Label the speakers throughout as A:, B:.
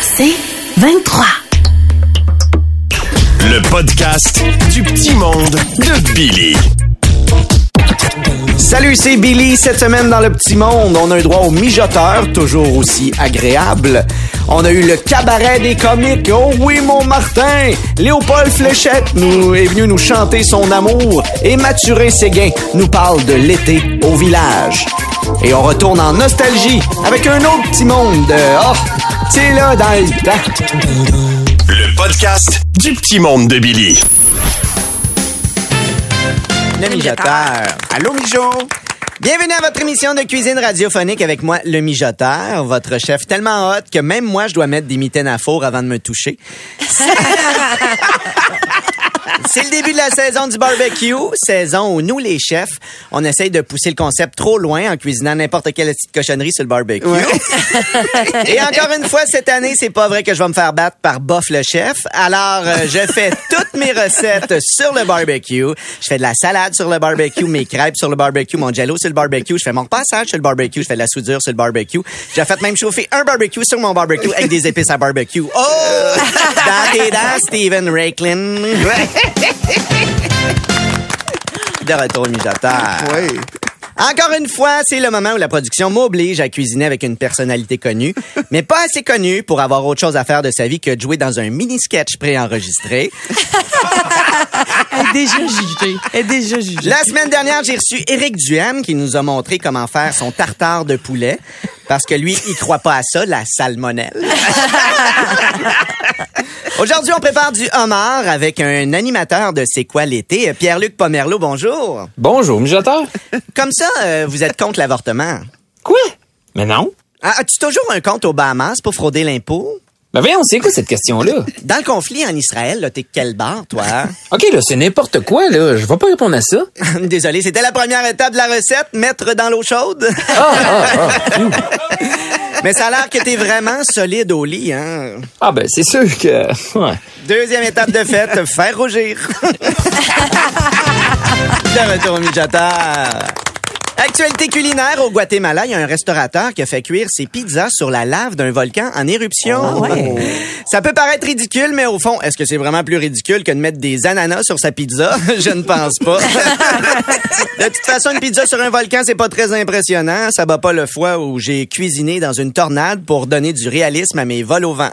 A: C'est 23.
B: Le podcast du petit monde de Billy.
C: Salut, c'est Billy. Cette semaine dans le petit monde, on a un droit au mijoteur, toujours aussi agréable. On a eu le cabaret des comiques. Oh oui, mon Martin! Léopold Fléchette nous est venu nous chanter son amour. Et Mathurin Séguin nous parle de l'été au village. Et on retourne en nostalgie avec un autre petit monde de... Oh, c'est là dans le.
B: Le podcast du petit monde de Billy.
C: Le mijoteur. Allô, Mijo? Bienvenue à votre émission de cuisine radiophonique avec moi, le mijoteur, votre chef tellement hot que même moi, je dois mettre des mitaines à four avant de me toucher. C'est le début de la saison du barbecue, saison où nous, les chefs, on essaye de pousser le concept trop loin en cuisinant n'importe quelle petite cochonnerie sur le barbecue. Et encore une fois, cette année, c'est pas vrai que je vais me faire battre par Boff le chef. Alors, euh, je fais toutes mes recettes sur le barbecue. Je fais de la salade sur le barbecue, mes crêpes sur le barbecue, mon jello sur le barbecue. Je fais mon passage sur le barbecue. Je fais de la soudure sur le barbecue. J'ai fait même chauffer un barbecue sur mon barbecue avec des épices à barbecue. Oh! Dans tes dents, Steven Raiklin. De retour au mijoteur. Encore une fois, c'est le moment où la production m'oblige à cuisiner avec une personnalité connue, mais pas assez connue pour avoir autre chose à faire de sa vie que de jouer dans un mini-sketch préenregistré.
D: Elle est déjà jugée. Elle est déjà jugée.
C: La semaine dernière, j'ai reçu Éric Duham qui nous a montré comment faire son tartare de poulet. Parce que lui, il croit pas à ça, la salmonelle. Aujourd'hui, on prépare du homard avec un animateur de C'est quoi l'été, Pierre-Luc Pomerleau. Bonjour.
E: Bonjour, mijoteur.
C: Comme ça, euh, vous êtes contre l'avortement.
E: Quoi? Mais non.
C: Ah, As-tu toujours un compte aux Bahamas pour frauder l'impôt?
E: Ben voyons, c'est quoi cette question-là?
C: Dans le conflit en Israël, là, t'es quel bar, toi?
E: OK, là, c'est n'importe quoi, là. Je vais pas répondre à ça.
C: Désolé, c'était la première étape de la recette, mettre dans l'eau chaude.
E: Ah, ah, ah.
C: Mais ça a l'air que t'es vraiment solide au lit, hein?
E: Ah, ben, c'est sûr que... Ouais.
C: Deuxième étape de fête, faire rougir. de retour au mijoteur. Actualité culinaire au Guatemala, il y a un restaurateur qui a fait cuire ses pizzas sur la lave d'un volcan en éruption. Ça peut paraître ridicule, mais au fond, est-ce que c'est vraiment plus ridicule que de mettre des ananas sur sa pizza? Je ne pense pas. de toute façon, une pizza sur un volcan, c'est pas très impressionnant. Ça bat pas le foie où j'ai cuisiné dans une tornade pour donner du réalisme à mes vols au vent.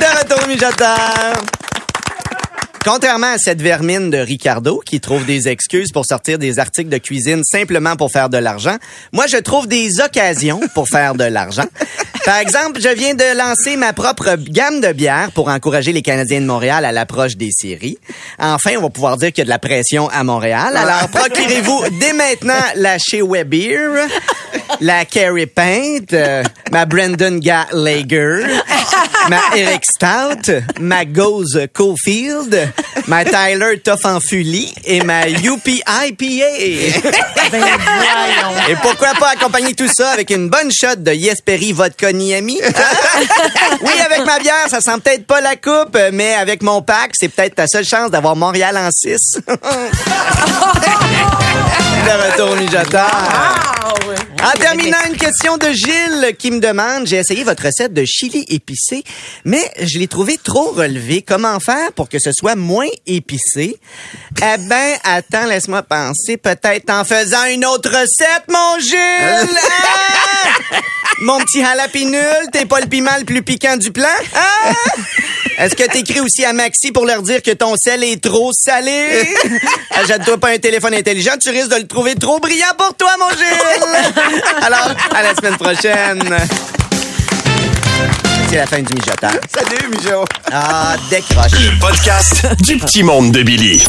C: De retour mijoteur. Contrairement à cette vermine de Ricardo qui trouve des excuses pour sortir des articles de cuisine simplement pour faire de l'argent, moi je trouve des occasions pour faire de l'argent. Par exemple, je viens de lancer ma propre gamme de bières pour encourager les Canadiens de Montréal à l'approche des séries. Enfin, on va pouvoir dire qu'il y a de la pression à Montréal. Alors procurez-vous dès maintenant la chez Webeer, la Carrie Paint, euh, ma Brandon Lager, ma Eric Stout, ma Goze Cofield, ma Tyler Toffenfuli et ma UPI IPA.
D: Ben.
C: Et pourquoi pas accompagner tout ça avec une bonne shot de Yesperi Vodka Niami? Hein? Oui, avec ma bière, ça sent peut-être pas la coupe, mais avec mon pack, c'est peut-être ta seule chance d'avoir Montréal en 6. De retour au mijoteur. En terminant, une question de Gilles qui me demande, j'ai essayé votre recette de chili épicé, mais je l'ai trouvé trop relevé. Comment faire pour que ce soit moins épicé? Eh ben, attends, laisse-moi penser. Peut-être en faisant une autre recette, mon Gilles! Ah! Mon petit jalapinul, t'es pas le piment le plus piquant du plan? Ah! Est-ce que t'écris aussi à Maxi pour leur dire que ton sel est trop salé? Achète-toi pas un téléphone intelligent, tu risques de le trouver trop brillant pour toi, mon Gilles! Alors, à la semaine prochaine. C'est la fin du mijoteur. Salut, Mijo. Ah, décroche.
B: Le podcast du petit monde de Billy.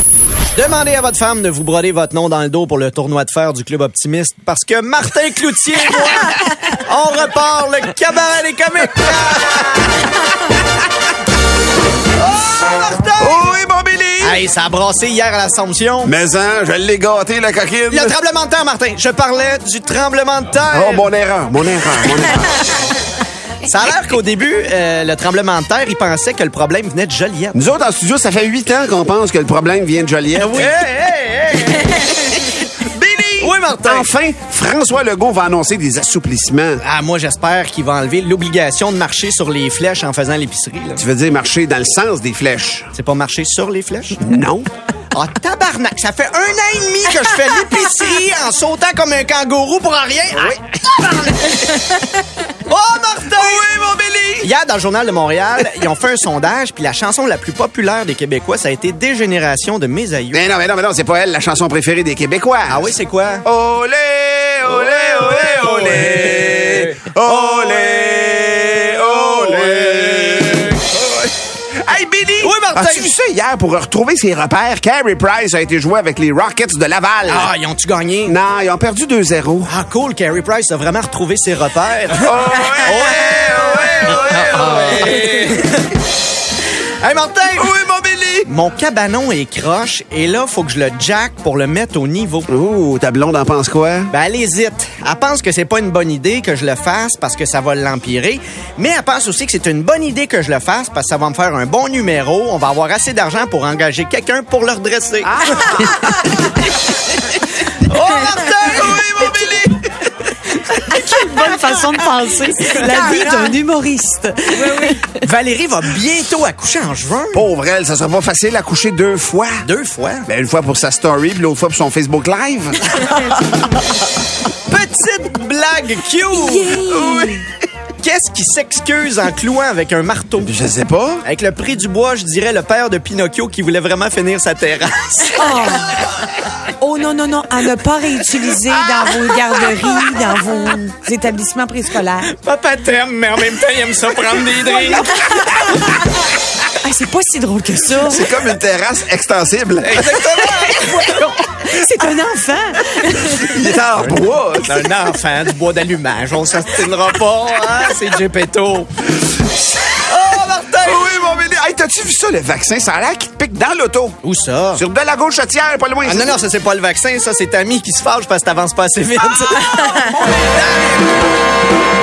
C: Demandez à votre femme de vous broder votre nom dans le dos pour le tournoi de fer du Club Optimiste parce que Martin Cloutier et moi, on repart le cabaret des comiques. Oh, Martin!
F: Oui, mon Billy!
C: Hey, ça a brassé hier à l'Assomption.
F: Mais hein, je l'ai gâté, la coquine.
C: Le tremblement de terre, Martin. Je parlais du tremblement de terre.
F: Oh, mon erreur, mon erreur, mon erreur.
C: Ça a l'air qu'au début, euh, le tremblement de terre, il pensait que le problème venait de Joliette.
F: Nous autres, en studio, ça fait huit ans qu'on pense que le problème vient de Joliette.
C: Oui, Martin.
F: Enfin, François Legault va annoncer des assouplissements.
C: Ah, moi, j'espère qu'il va enlever l'obligation de marcher sur les flèches en faisant l'épicerie.
F: Tu veux dire marcher dans le sens des flèches?
C: C'est pas marcher sur les flèches?
F: Non.
C: Ah, tabarnak! Ça fait un an et demi que je fais l'épicerie en sautant comme un kangourou pour rien. Ah, tabarnak! oh, Martin! Oui, mon Billy! Hier, dans le Journal de Montréal, ils ont fait un sondage, puis la chanson la plus populaire des Québécois, ça a été Dégénération de mes aïeux.
F: Mais non, mais non, mais non, c'est pas elle la chanson préférée des Québécois.
C: Ah oui, c'est quoi?
F: Olé, olé, olé, olé. Olé, As-tu vu ça hier pour retrouver ses repères? Carey Price a été joué avec les Rockets de Laval.
C: Ah, ils ont-tu gagné?
F: Non, ils ont perdu 2-0.
C: Ah, cool, Carey Price a vraiment retrouvé ses repères. Hey, Martin!
F: Oui, mon Billy!
C: Mon cabanon est croche et là, faut que je le jack pour le mettre au niveau.
F: Ouh, ta blonde en pense quoi?
C: Ben, elle hésite. Elle pense que c'est pas une bonne idée que je le fasse parce que ça va l'empirer. Mais elle pense aussi que c'est une bonne idée que je le fasse parce que ça va me faire un bon numéro. On va avoir assez d'argent pour engager quelqu'un pour le redresser. oh, Martin! Oui!
D: Bonne façon de penser. La vie d'un humoriste.
C: Valérie va bientôt accoucher en juin.
F: Pauvre elle, ça sera pas facile à coucher deux fois.
C: Deux fois?
F: Ben, une fois pour sa story, puis l'autre fois pour son Facebook Live.
C: Petite blague cute! Oui. Qu'est-ce qui s'excuse en clouant avec un marteau?
F: Je sais pas.
C: Avec le prix du bois, je dirais le père de Pinocchio qui voulait vraiment finir sa terrasse.
D: Oh non, non, non, à ne pas réutiliser dans vos garderies, dans vos établissements préscolaires.
C: Papa t'aime, mais en même temps, il aime ça prendre des drinks.
D: Ah, c'est pas si drôle que ça.
F: C'est comme une terrasse extensible.
D: C'est un enfant.
F: Il est en bois.
C: C'est un enfant, du bois d'allumage, on s'astinera pas, hein? C'est Gepetto. Oh, Martin!
F: Oui, mon Billy. Hey, t'as-tu vu ça, le vaccin? Ça a l'air qu'il te pique dans l'auto.
C: Où ça?
F: Sur de la gauche chatière, pas loin.
C: Ah non, non, ça, c'est pas le vaccin, ça, c'est Tammy qui se fâche parce que t'avances pas assez vite.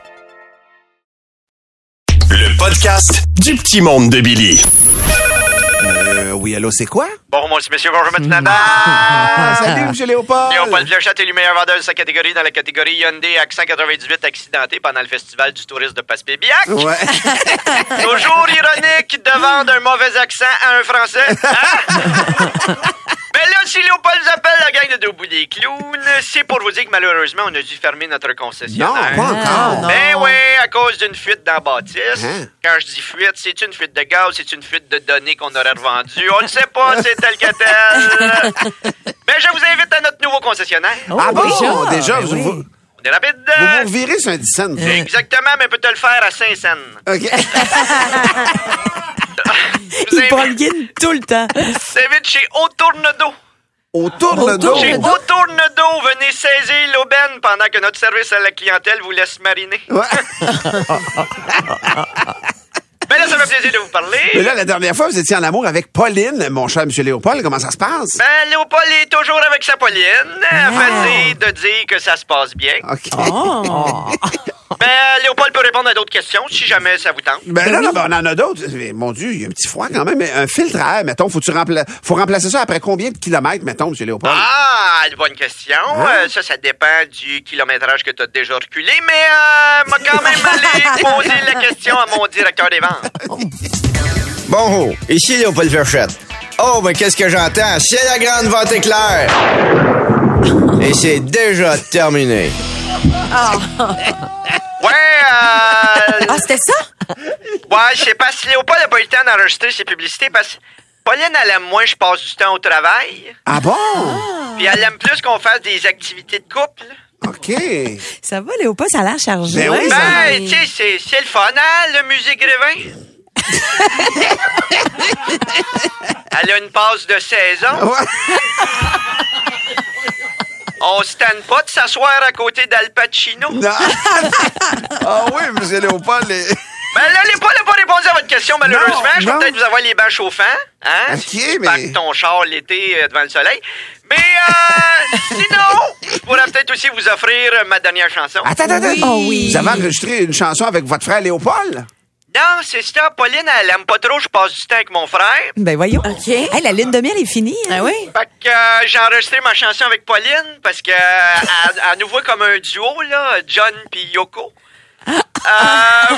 B: Le podcast du petit monde de Billy.
F: Euh, oui, allô, c'est quoi?
G: Bon, moi, c'est monsieur, bonjour, maintenant.
F: Ah, salut, M. Léopold.
G: Léopold Blanchette est le meilleur vendeur de sa catégorie dans la catégorie Hyundai Accent 98 accidenté pendant le festival du tourisme de Passepébiac.
F: Ouais.
G: Toujours ironique de vendre un mauvais accent à un Français. Hein? deux bouts des clowns, c'est pour vous dire que malheureusement, on a dû fermer notre
F: Non,
G: concessionnaire.
F: pas encore.
G: Ben oui, à cause d'une fuite dans la bâtisse.
F: Hein?
G: Quand je dis fuite, c'est une fuite de gaz, c'est une fuite de données qu'on aurait revendues. On ne sait pas, c'est tel que tel. Ben, je vous invite à notre nouveau concessionnaire.
F: ah bon?
D: déjà?
F: Déjà,
D: Ben
F: vous,
D: oui.
F: vous,
G: On est rapide.
F: vous vous revirez sur un 10 cents.
G: Exactement, mais peut te le faire à 5 cents.
F: OK.
G: Vous
D: Il
G: invite,
D: tout le temps.
G: je vous invite chez Autournedo.
F: Au tourne d'eau.
G: Chez Autournedo, venez saisir l'aubaine pendant que notre service à la clientèle vous laisse mariner.
F: Ouais.
G: Ben là, ça me fait plaisir de vous parler.
F: Mais là, la dernière fois, vous étiez en amour avec Pauline, mon cher M. Léopold. Comment ça se passe?
G: Ben, Léopold est toujours avec sa Pauline. Facile de dire que ça se passe bien.
F: OK.
D: Oh.
C: Ben, Léopold peut répondre à d'autres questions si jamais ça vous tente.
F: Ben, là, là, ben, on en a d'autres. Mais, Mon Dieu, il y a un petit froid quand même. Mais un filtre à air, mettons, faut-tu rempla- faut remplacer ça après combien de kilomètres, mettons, M. Léopold?
C: Ah, une bonne question.
F: Hein?
C: Euh, ça, ça dépend du kilométrage que tu as déjà reculé, mais euh, m'a quand même allé poser la question à mon directeur des ventes.
H: Bonjour, ici Léopold Verchette. Oh, mais qu'est-ce que j'entends? C'est la grande vente éclair! Et c'est déjà terminé.
C: Ouais, euh...
D: Ah, c'était ça?
C: Ouais, je sais pas si Léopold n'a pas eu le temps d'enregistrer ses publicités parce que Pauline, elle aime moins je passe du temps au travail.
F: Ah bon?
C: Puis elle aime plus qu'on fasse des activités de couple.
F: OK.
D: Ça va, Léopold, ça a l'air chargé.
F: Ben oui,
C: Ben, tu sais, c'est- c'est le fun, hein, le musée Grévin? Elle a une passe de saison. On se tanne pas de s'asseoir à côté d'Al Pacino?
F: Ah oui, M. Léopold. les-
C: Ben là, Léopold n'a pas répondu à votre question, malheureusement.
F: Non,
C: Je vais
F: non.
C: peut-être vous avoir les bancs chauffants. Hein?
F: OK,
C: si tu
F: mais-
C: parques ton char l'été euh, devant le soleil. Mais euh, sinon, je pourrais peut-être aussi vous offrir ma dernière chanson.
F: Attends, attends, attends.
D: Oh oui.
F: Vous avez enregistré une chanson avec votre frère Léopold?
C: Non, c'est ça. Pauline, elle aime pas trop, je passe du temps avec mon frère.
D: Ben voyons.
A: OK.
D: Hey, la lune de miel est finie. hein?
A: Ah oui?
C: Fait que euh, j'ai enregistré ma chanson avec Pauline parce que elle nous voit comme un duo, là, John puis Yoko. Euh,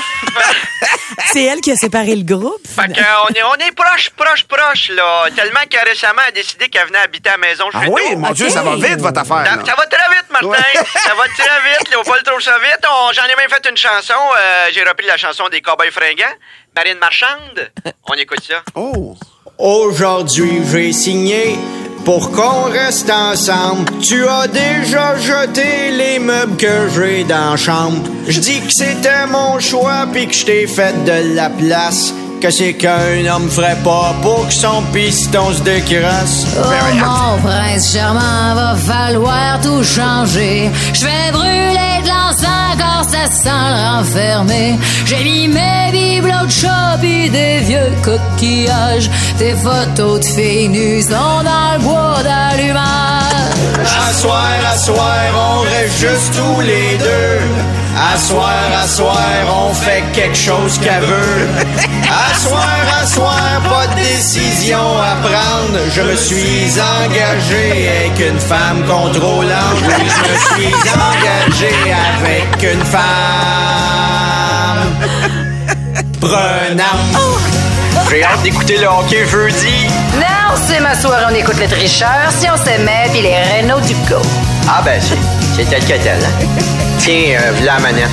D: C'est elle qui a séparé le groupe.
C: fait que, euh, on est, on est proche, proche, proche, là. Tellement qu'elle récemment a décidé qu'elle venait habiter à la maison chez
F: Ah
C: nous.
F: oui, mon Dieu, ça va vite, votre affaire.
C: Ça,
F: là.
C: ça va très vite, Martin.
F: Ouais.
C: Ça va très vite. Léopold trouve ça vite. On- J'en ai même fait une chanson. euh, J'ai repris la chanson des Cowboys fringants. Marine Marchande. On écoute ça.
F: Oh.
H: Aujourd'hui, j'ai signé pour qu'on reste ensemble. Tu as déjà jeté les meubles que j'ai dans la chambre. Je dis que c'était mon choix puis que je t'ai fait de la place. Que c'est qu'un homme ferait pas pour que son piston se décrasse.
I: Oh mon prince charmant, va falloir tout changer. Je vais brûler de l'encens quand ça sent le renfermé. J'ai mis mes bibelots de chat pis des vieux coquillages. Tes photos de filles nues sont dans le bois d'allumage.
H: À soir, à soir, on reste juste tous les deux. À soir, à soir, on fait quelque chose qu'elle veut. Soir, à soir, pas de décision à prendre. Je me suis engagé avec une femme contrôlante. Oui, je me suis engagé avec une femme prenante.
C: J'ai hâte d'écouter le hockey jeudi.
I: Non, c'est ma soirée, on écoute les tricheurs, si on s'aimait, puis les Renault du go.
C: Ah ben, c'est c'est tel que tel. Tiens, euh, la manette.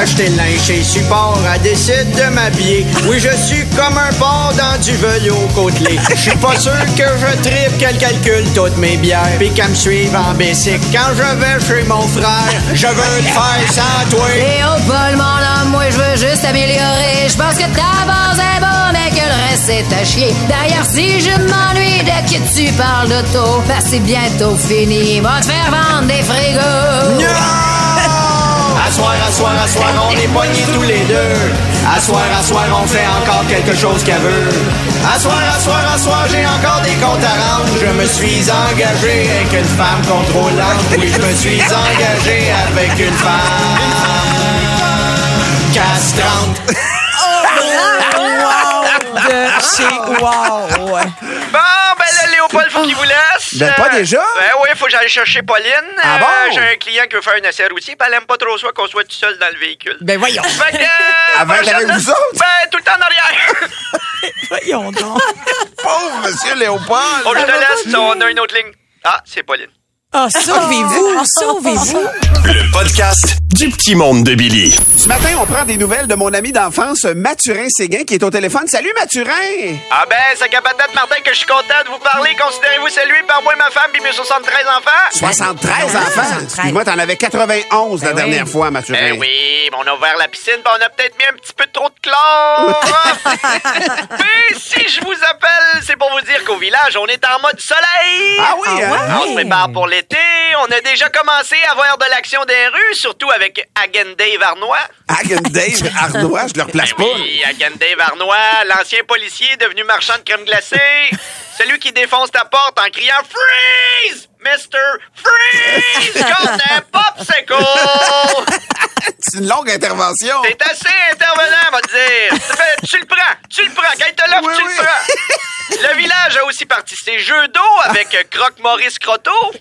H: Acheter le linge chez Support, elle décide de m'habiller. Oui, je suis comme un porc dans du velours côtelé. Je suis pas sûr que je tripe qu'elle calcule toutes mes bières. Puis qu'elle me suive en bicycle. Quand je vais chez mon frère, je veux te faire sans toi.
I: Léopold, mon homme, moi je veux juste améliorer. Je pense que ta base est bonne, mais que le reste c'est à chier. D'ailleurs, si je m'ennuie dès que tu parles d'auto, ben c'est bientôt fini. Va te faire vendre des frigos.
H: Soir, à soir, à soir, on est poignés tous les deux. À soir, à soir, on fait encore quelque chose qu'elle veut. À soir, à soir, à soir, j'ai encore des comptes à rendre. Je me suis engagé avec une femme contrôlante. Oui, je me suis engagé avec une femme castrante.
D: Wow! De chez Wow! Ouais.
C: Bon, ben là, Léopold, faut qu'il vous laisse.
F: Ben, pas
C: Euh,
F: déjà?
C: Ben oui, faut que j'aille chercher Pauline.
F: Ah
C: Euh,
F: bon?
C: J'ai un client qui veut faire un essai routier, puis elle aime pas trop ça qu'on soit tout seul dans le véhicule.
D: Ben voyons.
C: Fait que... euh,
F: vous autres?
C: Ben, tout le temps en arrière.
D: Voyons donc.
F: Pauvre Monsieur Léopold.
C: Oh, je te laisse, on a une autre ligne. Ah, c'est Pauline.
D: Ah, sauvez-vous! Sauvez-vous!
B: Le podcast du petit monde de Billy.
F: Ce matin, on prend des nouvelles de mon ami d'enfance, Mathurin Séguin, qui est au téléphone. Salut, Mathurin!
C: Ah ben, c'est qu'à patate Martin que je suis content de vous parler. Considérez-vous salué par moi et ma femme puis mes 73 enfants?
F: 73 enfants! Excuse-moi, t'en avais 91 la
D: Ben
F: dernière fois, Mathurin.
C: Ben oui, mais on a ouvert la piscine, puis on a peut-être mis un petit peu trop de chlore. mais si je vous appelle, c'est pour vous dire qu'au village, on est en mode soleil.
F: Ah oui, hein?
C: On se prépare pour l'été. On a déjà commencé à voir de l'action des rues, surtout avec Hagen Dave Arnois.
F: Hagen Dave Arnois, je le replace
C: Ben
F: pas.
C: oui, Hagen Dave Arnois, l'ancien policier devenu marchand de crème glacée. Celui qui défonce ta porte en criant Freeze! Mr. Freeze! Comme un popsicle!
F: C'est une longue intervention.
C: T'es assez intervenant, va te dire. Tu, fais- tu le prends, tu le prends. Quand il te l'offre,
F: Oui,
C: tu
F: oui.
C: le prends. Le village a aussi participé jeux d'eau avec euh, Croque Maurice Croteau.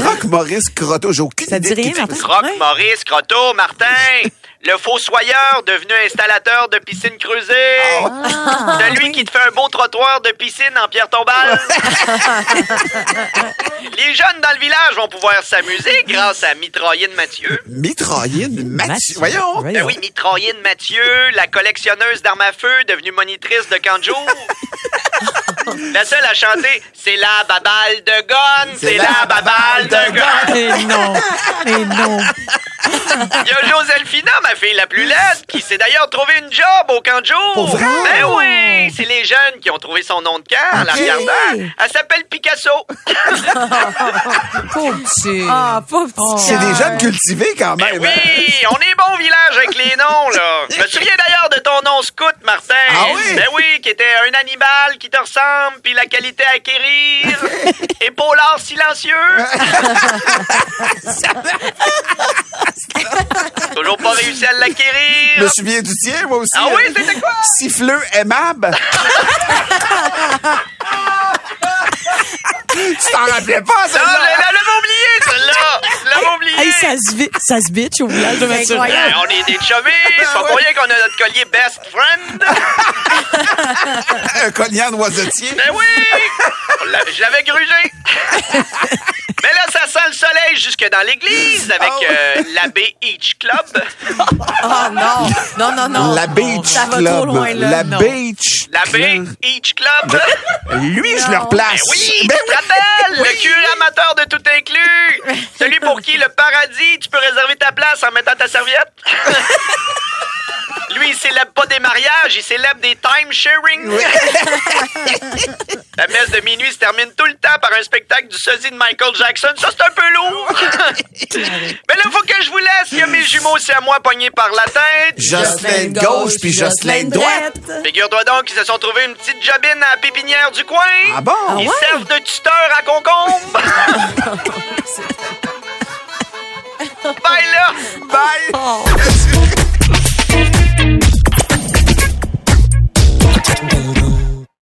F: Croque Maurice Croteau, j'ai aucune
D: Ça
F: idée
D: dit rien, Martin?
F: ça.
C: Croque Maurice Croteau, Martin. Le fossoyeur devenu installateur de piscine creusée.
D: Ah.
C: Celui qui te fait un beau trottoir de piscine en pierre tombale. Les jeunes dans le village vont pouvoir s'amuser grâce à Mitraillenne Mathieu.
F: Mitraillenne Mathieu.
D: Mathieu.
F: Voyons.
C: Ben oui, Mitraillenne Mathieu, la collectionneuse d'armes à feu devenue monitrice de camp de jour. La seule à chanter, c'est la baballe de gonne, c'est la baballe de gonne.
D: Et non. Et non.
C: Il y a Joselphina, ma fille la plus laide, qui s'est d'ailleurs trouvé une job au camp de jour.
F: Pour vrai?
C: Ben oui, c'est les jeunes qui ont trouvé son nom de camp en la regardant. Elle s'appelle Picasso.
D: Pauvre petit. Ah, pauvre petit.
F: C'est des jeunes cultivés quand
C: Ben
F: même. hein.
C: oui, on est bon au village avec les noms, là. Je me souviens d'ailleurs de ton nom scout, Martin.
F: Ah oui?
C: Ben oui, qui était un animal qui te ressemble, puis la qualité à acquérir. Épaulard silencieux. Toujours pas réussi à
F: Je
C: l'acquérir.
F: me souviens du tien, moi aussi.
C: Ah oui,
F: hein.
C: c'était quoi?
F: Siffleux aimable. tu t'en rappelais pas,
C: Non,
F: celle-là?
C: je l'avais oublié, celle-là. Je l'avais oublié.
D: Hey, ça se, vi- ça se bitch au village de Mathieu.
C: Ben, on est des chumés. C'est pas pour rien qu'on a notre collier best friend.
F: Un collier en noisetier.
C: Ben oui! On l'a- Je l'avais grugé. Mais là, ça sent le soleil jusque dans l'église avec
F: Ah
C: euh, l'abbé Beach Club.
D: Oh non. Non, non, non.
F: La Beach
D: Ça va
F: Club.
D: trop loin, là.
F: La
D: non.
F: Beach
C: L'abbé Beach Club.
F: Lui, je le replace.
C: Ben oui,
F: Ben
C: tu te rappelles? Le curé amateur de tout inclus. Celui pour qui le paradis, tu peux réserver ta place en mettant ta serviette? Lui, il célèbre pas des mariages, il célèbre des time-sharing. La messe de minuit se termine tout le temps par un spectacle du sosie de Michael Jackson. Ça, c'est un peu lourd. Mais là, faut que je vous laisse. Il y a mes jumeaux, c'est à moi, pognés par la tête.
F: Jocelyn gauche puis Jocelyn droite.
C: Figure-toi donc qu'ils se sont trouvés une petite jobine à la pépinière du coin.
F: Ah bon?
C: Ils servent de tuteur à concombre. Bye là!
F: Bye!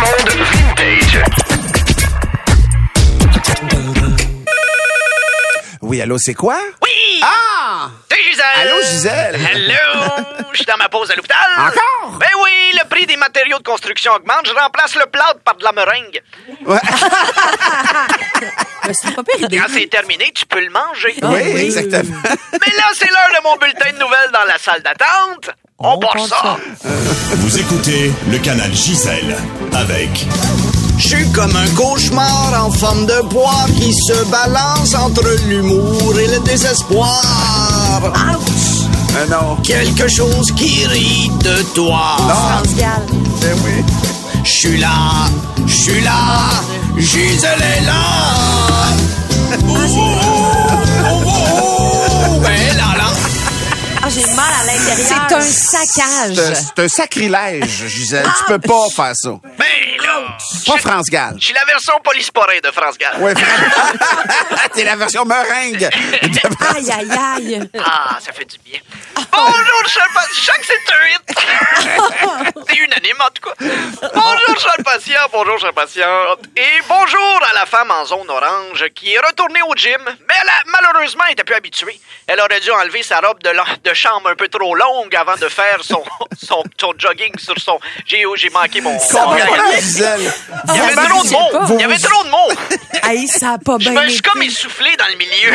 B: Monde vintage.
F: Oui, allô, c'est quoi?
C: Oui!
F: Ah!
C: C'est Gisèle!
F: Allô, Gisèle?
C: Allô! Je suis dans ma pause à l'hôpital.
F: Encore?
C: Ben oui, le prix des matériaux de construction augmente. Je remplace le plâtre par de la meringue.
F: Ouais.
D: C'est pas pire.
C: Quand c'est terminé, tu peux le manger.
F: oui,
D: oui.
F: exactement.
C: Mais là, c'est l'heure de mon bulletin de nouvelles dans la salle d'attente. On,
D: On
C: ça.
D: ça.
J: Vous écoutez le canal Gisèle avec
H: Je suis comme un cauchemar en forme de poire qui se balance entre l'humour et le désespoir.
F: Ah non.
H: Quelque chose qui rit de toi.
D: France Gall.
F: Ben oui.
H: Je suis là, je suis là, Gisèle est là. Ouh, ouh, ouh,
D: j'ai mal à l'intérieur. C'est un saccage.
F: C'est un- C'est un sacrilège, Gisèle. Tu peux pas faire ça. Pas
C: je-
F: France Gall.
C: je suis la version polysporée de France Gall.
F: Ouais, T'es la version meringue.
D: Aïe, aïe, aïe.
C: Ah, ça fait du bien. Bonjour, cher patient. Je sens que c'est un hit. c'est unanime, en tout cas. Bonjour, cher patient. Bonjour, cher patiente. Et bonjour à la femme en zone orange qui est retournée au gym. Mais elle a, malheureusement, elle était plus habituée. Elle aurait dû enlever sa robe de, la- de chambre un peu trop longue avant de faire son, son, son jogging sur son... J'ai j'ai manqué mon...
F: Ça
C: mon Il y avait
D: Ah,
C: trop de
D: je sais pas.
C: mots. Il y avait trop de mots.
D: Aïe, ça a pas
C: Je
D: bien
C: me suis comme essoufflé dans le milieu.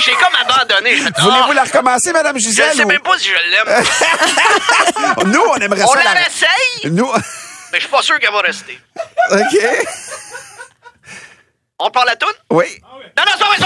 C: J'ai comme abandonné. Je
F: Voulez-vous la recommencer, Madame
C: je
F: Gisèle?
C: sais
F: ou-
C: même pas si je l'aime.
F: Nous, on aimerait
C: On
F: ça.
C: la
F: la-
C: réessaye,
F: Nous.
C: mais je suis pas sûr qu'elle va rester.
F: OK.
C: On parle la toune?
F: Oui.
C: Non, non, pas vrai.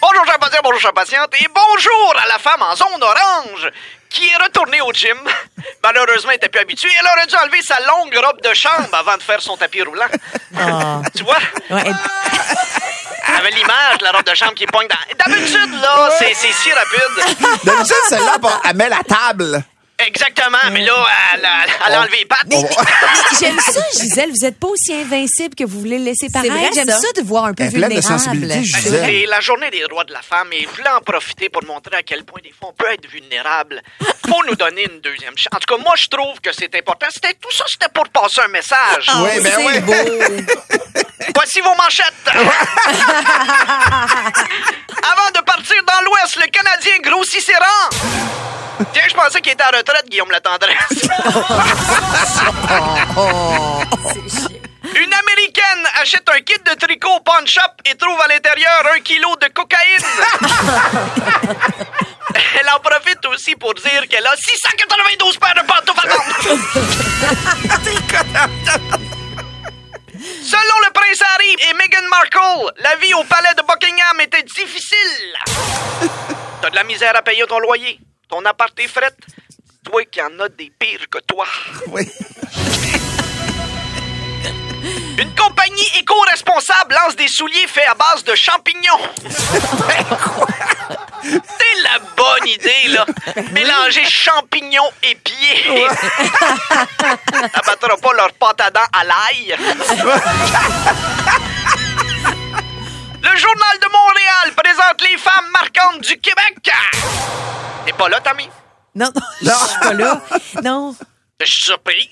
C: bonjour, cher patient, bonjour, cher patiente, et bonjour à la femme en zone orange qui est retournée au gym. Malheureusement, elle était plus habituée. Elle aurait dû enlever sa longue robe de chambre avant de faire son tapis roulant. Tu vois? Elle avait l'image de la robe de chambre qui pointe dans... D'habitude, là, c'est c'est si rapide.
F: D'habitude, celle-là, elle met la table.
C: Exactement, mais là, elle, a- elle a enlevé les pattes.
D: J'aime ça, Gisèle. Vous n'êtes pas aussi invincible que vous voulez le laisser paraître.
K: vrai,
D: J'aime
K: ça.
D: ça. de voir un peu
F: Elle est pleine de
D: vulnérable.
F: sensibilité, Gisèle.
C: C'est la journée des droits de la femme et je voulais en profiter pour montrer à quel point des fois on peut être vulnérable. Faut nous donner une deuxième chance. En tout cas, moi je trouve que c'est important. C'était tout ça, c'était pour passer un message.
F: Oui, ben
D: c'est
F: oui.
D: beau.
C: Voici vos manchettes. Avant de partir dans l'Ouest, le Canadien grossit ses rangs. Tiens, je pensais qu'il était à retraite, Guillaume La Tendresse. Une Américaine achète un kit de tricot au pawn shop et trouve à l'intérieur un kilo de cocaïne. Elle en profite aussi pour dire qu'elle a 692 paires de pantoufles. Selon le prince Harry et Meghan Markle, la vie au palais de Buckingham était difficile. T'as de la misère à payer ton loyer. Ton appart est fret. Toi qui en as des pires que toi.
F: Oui.
C: Une compagnie éco-responsable lance des souliers faits à base de champignons. C'est la bonne idée, là. Mélanger champignons et pieds. Ça battra pas leur pâte à dents à l'ail. Le Journal de Montréal présente les femmes marquantes du Québec. T'es pas là, Tammy?
D: Non, non, je suis pas là. Non.
C: Je suis surpris.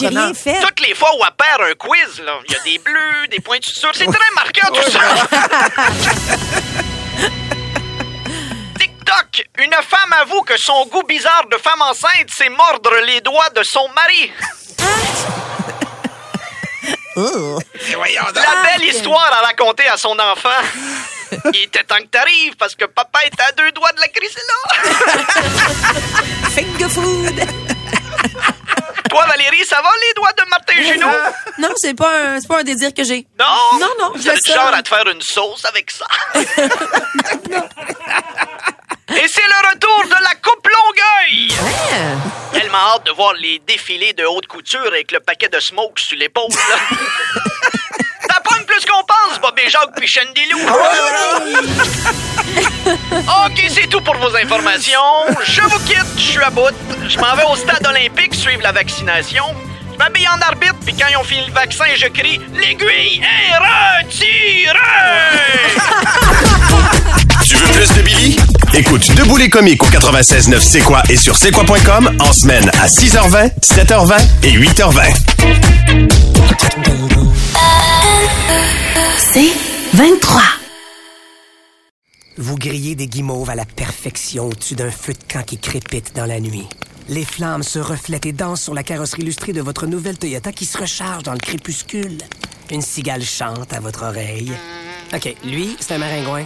D: J'ai rien fait.
C: Toutes les fois où elle perd un quiz, là, il y a des bleus, des pointures. C'est très marquant, tout ça. TikTok. Une femme avoue que son goût bizarre de femme enceinte, c'est mordre les doigts de son mari. La belle histoire à raconter à son enfant. Il était temps que t'arrives parce que papa était à deux doigts de la crise là.
D: Finger food.
C: Toi, Valérie, ça va les doigts de Martin Junot?
K: Non, c'est pas un, c'est pas un désir que j'ai.
C: Non?
K: Non, non,
C: avez du genre à te faire une sauce avec ça? Et c'est le retour de la Coupe Longueuil! Tellement hâte de voir les défilés de haute couture avec le paquet de smoke sur l'épaule, pogne plus qu'on pense, Bobby Jacques puis Chandelou. OK, c'est tout pour vos informations. Je vous quitte, je suis à bout. Je m'en vais au stade olympique suivre la vaccination. Je m'habille en arbitre, puis quand ils ont fini le vaccin, je crie « L'aiguille est retirée!
J: Tu veux plus de Billy? Écoute Debout les comiques au 96.9 C'est quoi et sur c'est quoi.com en semaine à 6h20, 7h20 et 8h20.
A: C'est 23.
L: Vous grillez des guimauves à la perfection au-dessus d'un feu de camp qui crépite dans la nuit. Les flammes se reflètent et dansent sur la carrosserie illustrée de votre nouvelle Toyota qui se recharge dans le crépuscule. Une cigale chante à votre oreille. OK, lui, c'est un maringouin.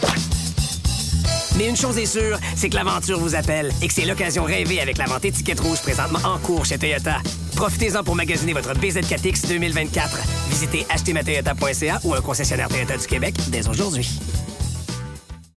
L: Mais une chose est sûre, c'est que l'aventure vous appelle et que c'est l'occasion rêvée avec la vente étiquette rouge présentement en cours chez Toyota. Profitez-en pour magasiner votre BZ4X 2024. Visitez achetermatoyota.ca ou un concessionnaire Toyota du Québec dès aujourd'hui.